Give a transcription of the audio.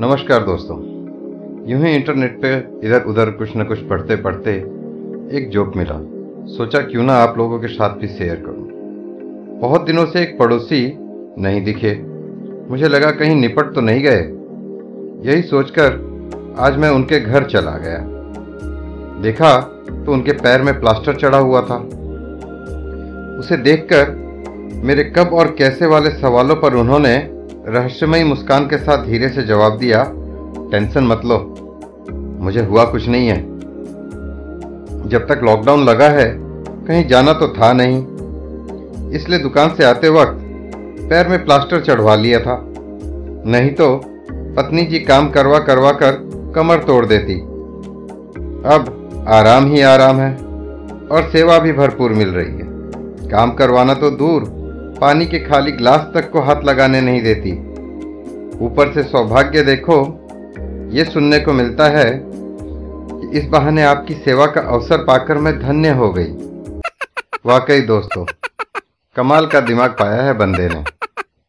नमस्कार दोस्तों। यूँ ही इंटरनेट पे इधर उधर कुछ न कुछ पढ़ते पढ़ते एक जोक मिला। सोचा क्यों ना आप लोगों के साथ भी शेयर करूँ। बहुत दिनों से एक पड़ोसी नहीं दिखे। मुझे लगा कहीं निपट तो नहीं गए। यही सोचकर आज मैं उनके घर चला गया। देखा तो उनके पैर में प्लास्टर चढ़ा हुआ था। उसे देखकर मेरे कब और कैसे वाले सवालों पर उन्होंने रहस्यमयी मुस्कान के साथ धीरे से जवाब दिया, टेंशन मत लो, मुझे हुआ कुछ नहीं है। जब तक लॉकडाउन लगा है, कहीं जाना तो था नहीं। इसलिए दुकान से आते वक्त पैर में प्लास्टर चढ़वा लिया था। नहीं तो पत्नी जी काम करवा करवा कर कमर तोड़ देती। अब आराम ही आराम है और सेवा भी भरपूर मिल रही है। काम करवाना तो दूर पानी के खाली ग्लास तक को हाथ लगाने नहीं देती। ऊपर से सौभाग्य देखो, ये सुनने को मिलता है कि इस बहाने आपकी सेवा का अवसर पाकर मैं धन्य हो गई। वाकई दोस्तों, कमाल का दिमाग पाया है बंदे ने।